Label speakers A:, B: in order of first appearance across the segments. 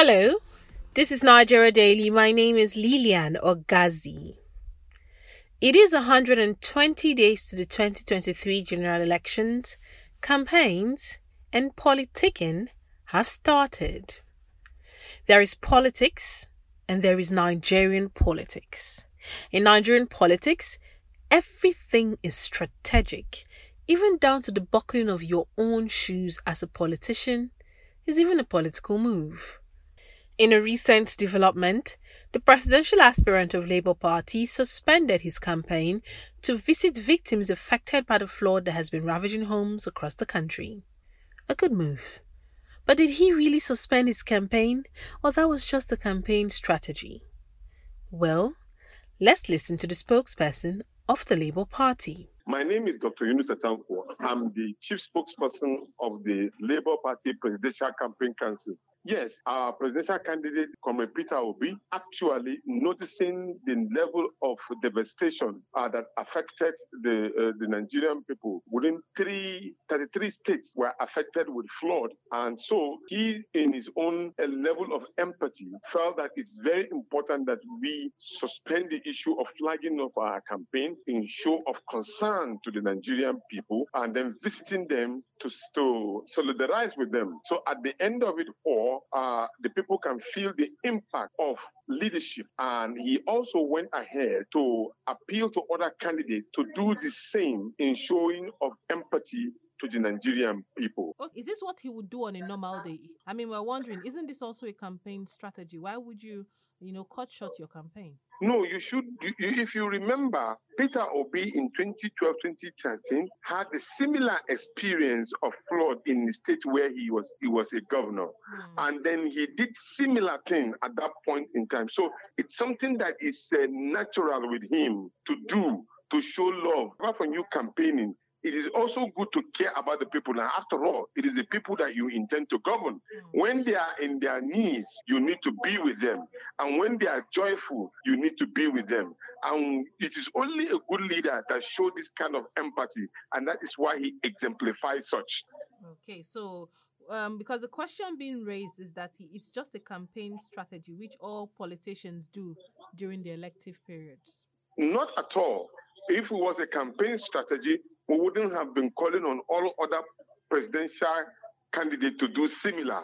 A: Hello, this is Nigeria Daily. My name is Lilian Ogazi. It is 120 days to the 2023 general elections. Campaigns and politicking have started. There is politics and there is Nigerian politics. In Nigerian politics, everything is strategic, even down to the buckling of your own shoes as a politician is even a political move. In a recent development, the presidential aspirant of Labour Party suspended his campaign to visit victims affected by the flood that has been ravaging homes across the country. A good move. But did he really suspend his campaign, or that was just a campaign strategy? Well, let's listen to the spokesperson of the Labour Party.
B: My name is Dr. Yunusa Tanko. I'm the chief spokesperson of the Labour Party Presidential Campaign Council. Yes, our presidential candidate, Comrade Peter Obi, actually noticing the level of devastation uh, that affected the uh, the Nigerian people. Within three, 33 states were affected with flood, and so he, in his own uh, level of empathy, felt that it's very important that we suspend the issue of flagging of our campaign in show of concern to the Nigerian people, and then visiting them to, to solidarize with them. So at the end of it all uh, the people can feel the impact of leadership. And he also went ahead to appeal to other candidates to do the same in showing of empathy to the Nigerian people.
A: Is this what he would do on a normal day? I mean, we're wondering, isn't this also a campaign strategy? Why would you you know, cut short your campaign?
B: No, you should. You, if you remember, Peter Obi in 2012, 2013 had a similar experience of flood in the state where he was he was a governor, mm. and then he did similar thing at that point in time. So it's something that is uh, natural with him to do to show love. Apart from you campaigning, it is also good to care about the people. Now, after all, it is the people that you intend to govern. When they are in their needs, you need to be with them. And when they are joyful, you need to be with them. And it is only a good leader that shows this kind of empathy. And that is why he exemplifies such.
A: Okay, so um, because the question being raised is that he, it's just a campaign strategy, which all politicians do during the elective periods.
B: Not at all. If it was a campaign strategy, we wouldn't have been calling on all other presidential candidates to do similar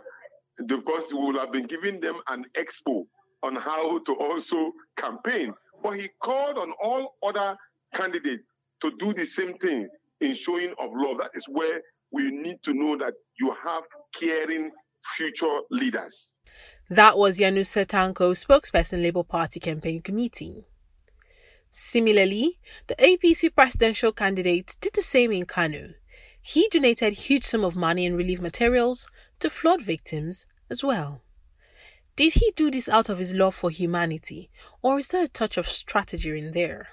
B: because we would have been giving them an expo on how to also campaign. But he called on all other candidates to do the same thing in showing of love. That is where we need to know that you have caring future leaders.
A: That was Yunusa Tanko, spokesperson Labour Party campaign committee. Similarly, the APC presidential candidate did the same in Kano. He donated huge sum of money and relief materials to flood victims as well. Did he do this out of his love for humanity, or is there a touch of strategy in there?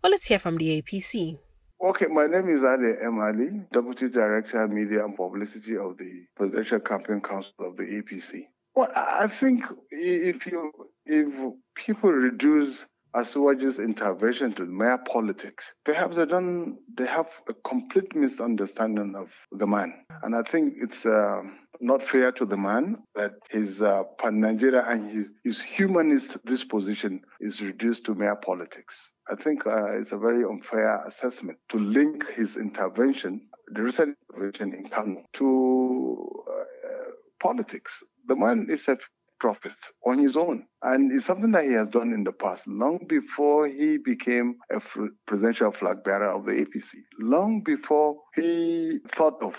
A: Well, let's hear from the APC.
C: Okay, my name is Ali M. Ali, Deputy Director, Media and Publicity of the Presidential Campaign Council of the APC. Well, I think if you if people reduce Asiwaju's intervention to mere politics. Perhaps they don't, they have a complete misunderstanding of the man. And I think it's uh, not fair to the man that his uh, pan-Nigeria and his, his humanist disposition is reduced to mere politics. I think uh, it's a very unfair assessment to link his intervention, the recent intervention in Kano, to uh, politics. The man is a on his own. And it's something that he has done in the past, long before he became a presidential flag bearer of the APC, long before he thought of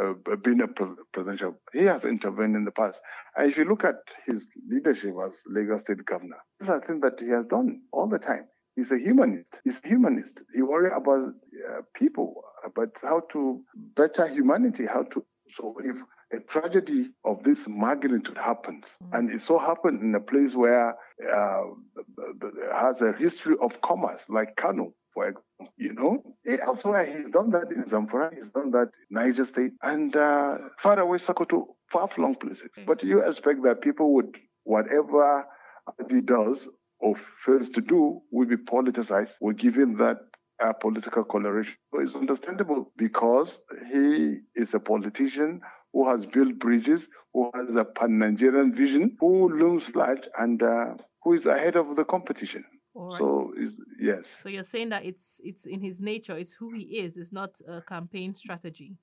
C: uh, being a presidential. He has intervened in the past. And if you look at his leadership as Lagos State Governor, these are things that he has done all the time. He's a humanist. He's a humanist. He worries about uh, people, about how to better humanity, how to. So if a tragedy of this magnitude happens, mm-hmm. and it so happened in a place where uh, has a history of commerce, like Kano, for example, you know, elsewhere he's done that in Zamfara, he's done that in Niger State, and uh, far away Sokoto, far flung places. Mm-hmm. But you expect that people would, whatever he does or fails to do, will be politicized, will give him that uh, political coloration. So it's understandable because he is a politician who has built bridges, who has a pan Nigerian vision, who looms large, and uh, who is ahead of the competition. Right. So yes.
A: So you're saying that it's it's in his nature, it's who he is, it's not a campaign strategy.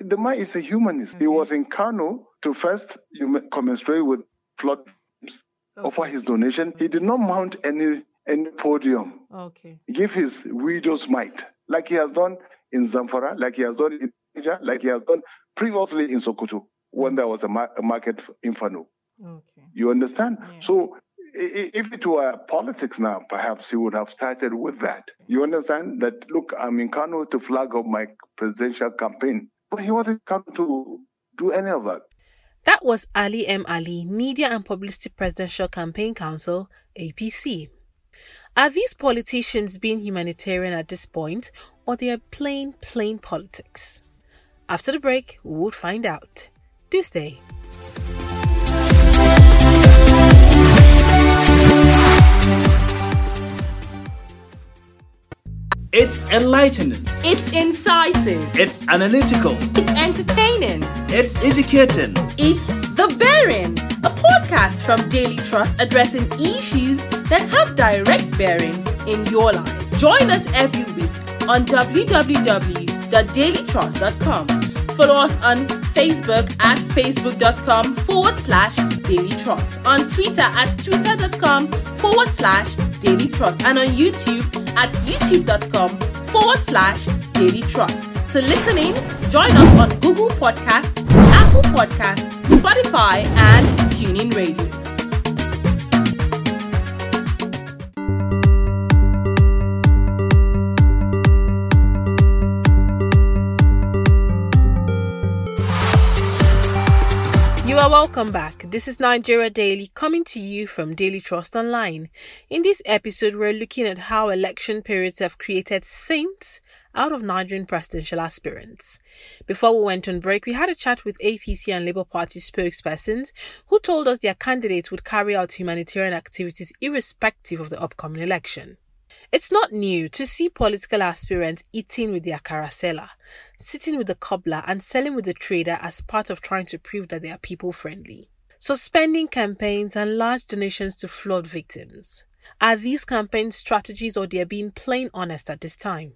C: The man is a humanist. Okay. He was in Kano to first you commensurate with flood okay. offer his donation. He did not mount any any podium.
A: Okay.
C: Give his widow's mite, like he has done in Zamfara, like he has done in Niger, like he has done previously in Sokoto when there was a, ma- a market inferno. Okay. You understand? Yeah. So if it were politics now, perhaps he would have started with that. You understand that, look, I'm in Kano to flag up my presidential campaign, but he wasn't come to do any of that.
A: That was Ali M. Ali, Media and Publicity Presidential Campaign Council, APC. Are these politicians being humanitarian at this point, or they are plain, plain politics? After the break, we will find out. Do stay.
D: It's enlightening.
A: It's incisive.
D: It's analytical.
A: It's entertaining.
D: It's educating.
A: It's The Bearing, a podcast from Daily Trust addressing issues that have direct bearing in your life. Join us every week on www.dailytrust.com. Follow us on Facebook at facebook.com forward slash daily trust, on Twitter at twitter.com forward slash daily trust, and on YouTube at youtube.com forward slash daily trust. To listen in, join us on Google Podcast, Apple Podcast, Spotify, and TuneIn Radio. Welcome back. This is Nigeria Daily coming to you from Daily Trust Online. In this episode, we're looking at how election periods have created saints out of Nigerian presidential aspirants. Before we went on break, we had a chat with APC and Labour Party spokespersons who told us their candidates would carry out humanitarian activities irrespective of the upcoming election. It's not new to see political aspirants eating with their carasela, sitting with the cobbler, and selling with the trader as part of trying to prove that they are people friendly. Suspending campaigns and large donations to flood victims. Are these campaign strategies or they're being plain honest at this time?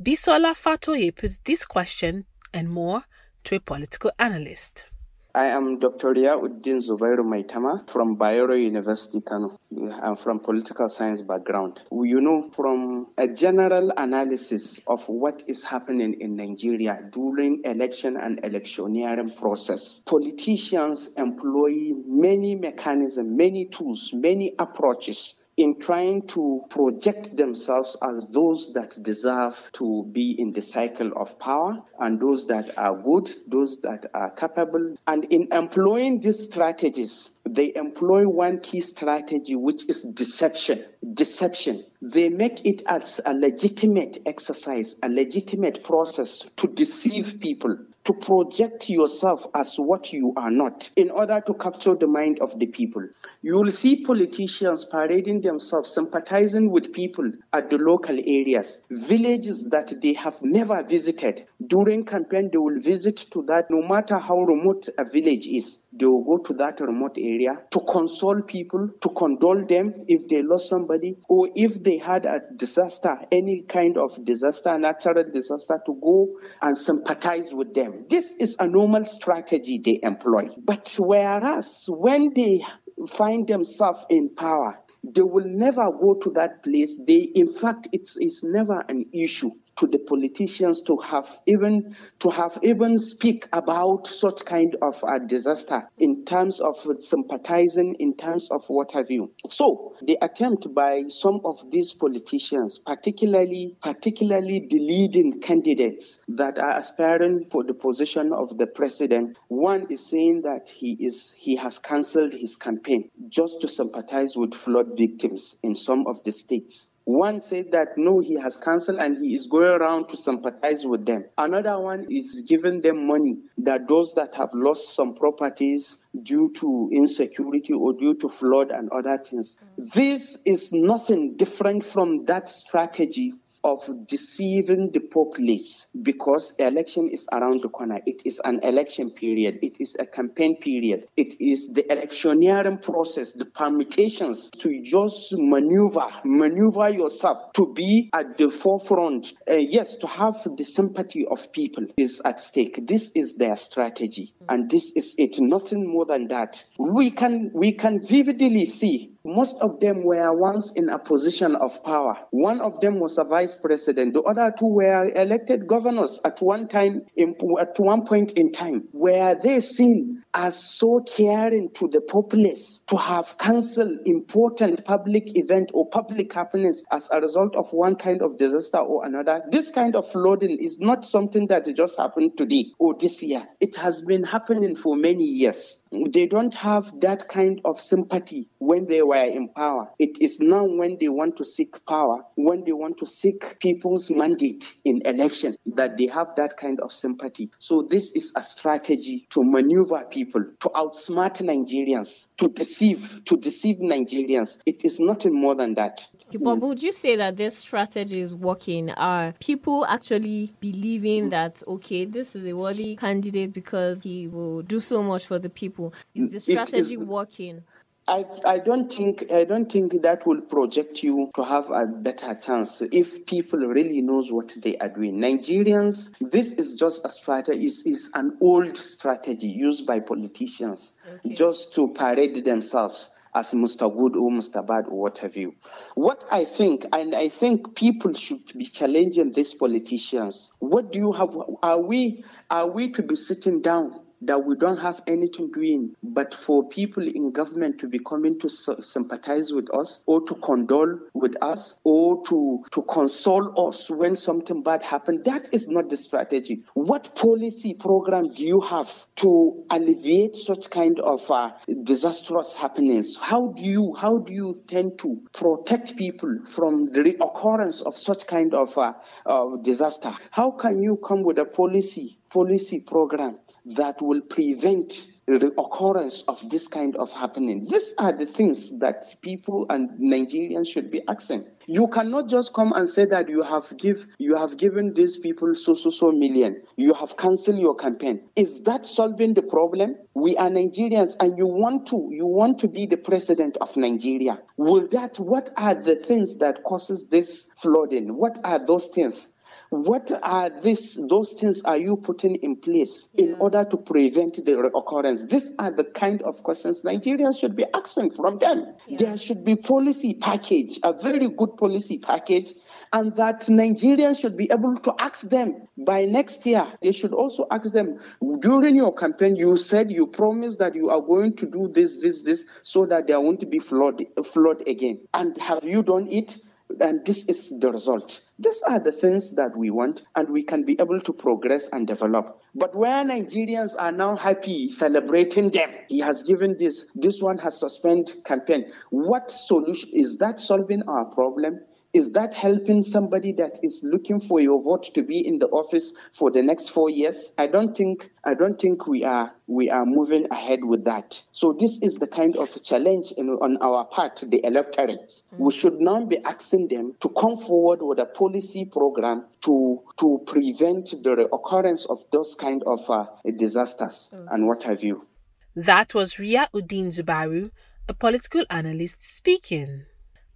A: Bisola Fatoye puts this question and more to a political analyst.
E: I am Dr. Riyauddin Zubairu Maitama from Bayero University, Kano. I'm from political science background. You know, from a general analysis of what is happening in Nigeria during election and electioneering process, politicians employ many mechanisms, many tools, many approaches in trying to project themselves as those that deserve to be in the cycle of power and those that are good, those that are capable. And in employing these strategies, they employ one key strategy, which is deception. Deception. They make it as a legitimate exercise, a legitimate process to deceive people to project yourself as what you are not in order to capture the mind of the people. You will see politicians parading themselves, sympathizing with people at the local areas, villages that they have never visited. During campaign, they will visit to that, no matter how remote a village is, they will go to that remote area to console people, to condole them if they lost somebody, or if they had a disaster, any kind of disaster, natural disaster, to go and sympathize with them. This is a normal strategy they employ. But whereas when they find themselves in power, they will never go to that place. They, in fact, it's, it's never an issue to the politicians to have even to have even speak about such kind of a disaster in terms of sympathizing in terms of what have you. So the attempt by some of these politicians particularly particularly the leading candidates that are aspiring for the position of the president one is saying that he is he has cancelled his campaign just to sympathize with flood victims in some of the states one said that no, he has cancelled and he is going around to sympathize with them. Another one is giving them money that those that have lost some properties due to insecurity or due to flood and other things. This is nothing different from that strategy of deceiving the populace because election is around the corner. It is an election period. It is a campaign period. It is the electioneering process, the permutations to just maneuver, maneuver yourself to be at the forefront. Uh, yes, to have the sympathy of people is at stake. This is their strategy, and this is it. Nothing more than that. We can we can vividly see most of them were once in a position of power. One of them was a vice president. The other two were elected governors at one time, in, at one point in time. Were they seen as so caring to the populace to have cancelled important public event or public happenings as a result of one kind of disaster or another? This kind of flooding is not something that just happened today or this year. It has been happening for many years. They don't have that kind of sympathy when they were in power. It is now when they want to seek power, when they want to seek people's mandate in election, that they have that kind of sympathy. So this is a strategy to maneuver people, to outsmart Nigerians, to deceive, to deceive Nigerians. It is nothing more than that.
F: But would you say that this strategy is working? Are people actually believing that okay, this is a worthy candidate because he will do so much for the people? Is the strategy working?
E: I, I don't think I don't think that will project you to have a better chance if people really knows what they are doing. Nigerians, this is just a strategy, is is an old strategy used by politicians okay. just to parade themselves as Mr. Good or Mr. Bad or what have you. What I think, and I think people should be challenging these politicians. What do you have? Are we are we to be sitting down that we don't have anything doing but for people in government to be coming to sympathize with us or to condole with us or to, to console us when something bad happened. That is not the strategy. What policy program do you have to alleviate such kind of uh, disastrous happenings? How do you how do you tend to protect people from the reoccurrence of such kind of uh, uh, disaster? How can you come with a policy policy program that will prevent the occurrence of this kind of happening. These are the things that people and Nigerians should be asking. You cannot just come and say that you have give you have given these people so so so million. You have cancelled your campaign. Is that solving the problem? We are Nigerians and you want to you want to be the president of Nigeria. Will that what are the things that causes this flooding? What are those things? What are these those things are you putting in place yeah. in order to prevent the occurrence? These are the kind of questions Nigerians should be asking from them. Yeah. There should be policy package, a very good policy package and that Nigerians should be able to ask them by next year. They should also ask them during your campaign. You said you promised that you are going to do this, this, this, so that there won't be flood, flood again. And have you done it? And this is the result. These are the things that we want, and we can be able to progress and develop. But where Nigerians are now happy celebrating them, he has given this, this one has suspended campaign. What solution is that solving our problem? Is that helping somebody that is looking for your vote to be in the office for the next four years? I don't think i don't think we are we are moving ahead with that. So this is the kind of challenge in, on our part the electorate mm-hmm. we should now be asking them to come forward with a policy program to to prevent the occurrence of those kind of uh, disasters mm-hmm. and what have you.
A: That was Riyauddin Zubairu a political analyst speaking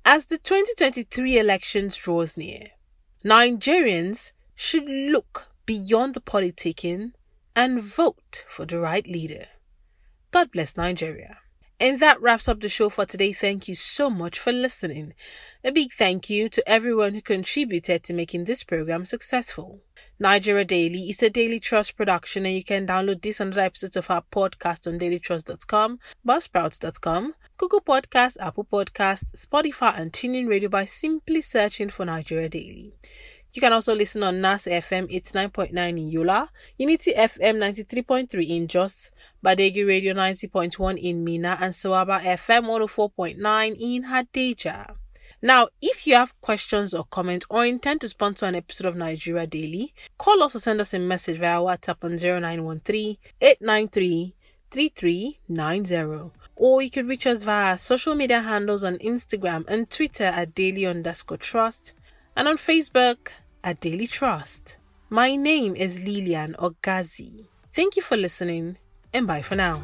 A: as the 2023 elections draws near, Nigerians should look beyond the politicking and vote for the right leader. God bless Nigeria. And that wraps up the show for today. Thank you so much for listening. A big thank you to everyone who contributed to making this program successful. Nigeria Daily is a Daily Trust production, and you can download this and other episodes of our podcast on dailytrust.com, buzzsprouts.com, Google Podcasts, Apple Podcasts, Spotify, and TuneIn Radio by simply searching for Nigeria Daily. You can also listen on NAS FM 89.9 in Yola, Unity FM 93.3 in Jos, Badeggi Radio 90.1 in Minna, and Sawaba FM 104.9 in Hadejia. Now, if you have questions or comments or intend to sponsor an episode of Nigeria Daily, call us or send us a message via WhatsApp on 0913 893 3390 or you could reach us via social media handles on Instagram and Twitter at daily underscore trust and on Facebook at Daily Trust. My name is Lilian Ogazi. Thank you for listening and bye for now.